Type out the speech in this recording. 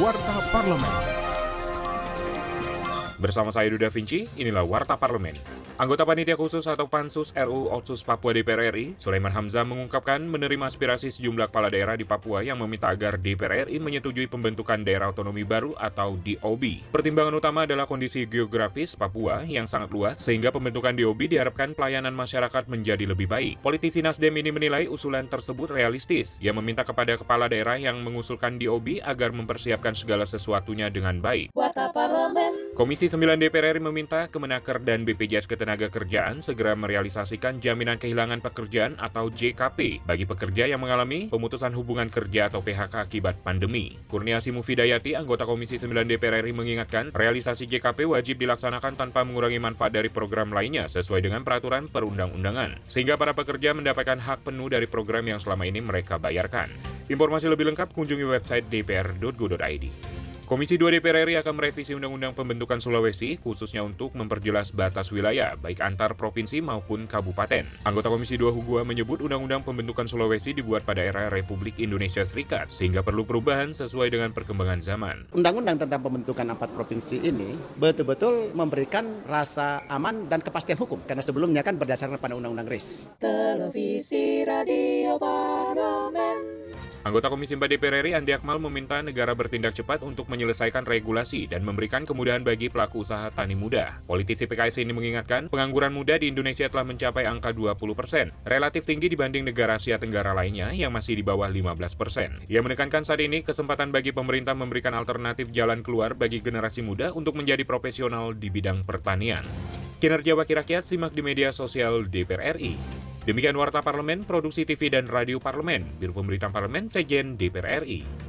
Warta Parlemen. Bersama saya Duda Vinci, inilah Warta Parlemen. Anggota Panitia Khusus atau Pansus RU Otsus Papua DPR RI, Sulaiman Hamzah mengungkapkan menerima aspirasi sejumlah kepala daerah di Papua yang meminta agar DPR RI menyetujui pembentukan daerah otonomi baru atau DOB. Pertimbangan utama adalah kondisi geografis Papua yang sangat luas, sehingga pembentukan DOB diharapkan pelayanan masyarakat menjadi lebih baik. Politisi Nasdem ini menilai usulan tersebut realistis. Ia meminta kepada kepala daerah yang mengusulkan DOB agar mempersiapkan segala sesuatunya dengan baik. Warta Parlemen. Komisi 9 DPR RI meminta Kemenaker dan BPJS Ketenaga Kerjaan segera merealisasikan jaminan kehilangan pekerjaan atau JKP bagi pekerja yang mengalami pemutusan hubungan kerja atau PHK akibat pandemi. Kurniasi Mufidayati, anggota Komisi 9 DPR RI mengingatkan realisasi JKP wajib dilaksanakan tanpa mengurangi manfaat dari program lainnya sesuai dengan peraturan perundang-undangan, sehingga para pekerja mendapatkan hak penuh dari program yang selama ini mereka bayarkan. Informasi lebih lengkap kunjungi website dpr.go.id. Komisi 2 DPR RI akan merevisi Undang-Undang Pembentukan Sulawesi, khususnya untuk memperjelas batas wilayah, baik antar provinsi maupun kabupaten. Anggota Komisi 2 Hugua menyebut Undang-Undang Pembentukan Sulawesi dibuat pada era Republik Indonesia Serikat, sehingga perlu perubahan sesuai dengan perkembangan zaman. Undang-undang tentang pembentukan empat provinsi ini betul-betul memberikan rasa aman dan kepastian hukum. Karena sebelumnya kan berdasarkan pada Undang-Undang RIS. Televisi Radio. Anggota Komisi 4 DPR RI Andi Akmal meminta negara bertindak cepat untuk menyelesaikan regulasi dan memberikan kemudahan bagi pelaku usaha tani muda. Politisi PKS ini mengingatkan pengangguran muda di Indonesia telah mencapai angka 20 persen, relatif tinggi dibanding negara Asia Tenggara lainnya yang masih di bawah 15 persen. Ia menekankan saat ini kesempatan bagi pemerintah memberikan alternatif jalan keluar bagi generasi muda untuk menjadi profesional di bidang pertanian. Kinerja Wakil Rakyat simak di media sosial DPR RI. Demikian Warta Parlemen, Produksi TV dan Radio Parlemen, Biro Pemberitaan Parlemen, Sejen DPR RI.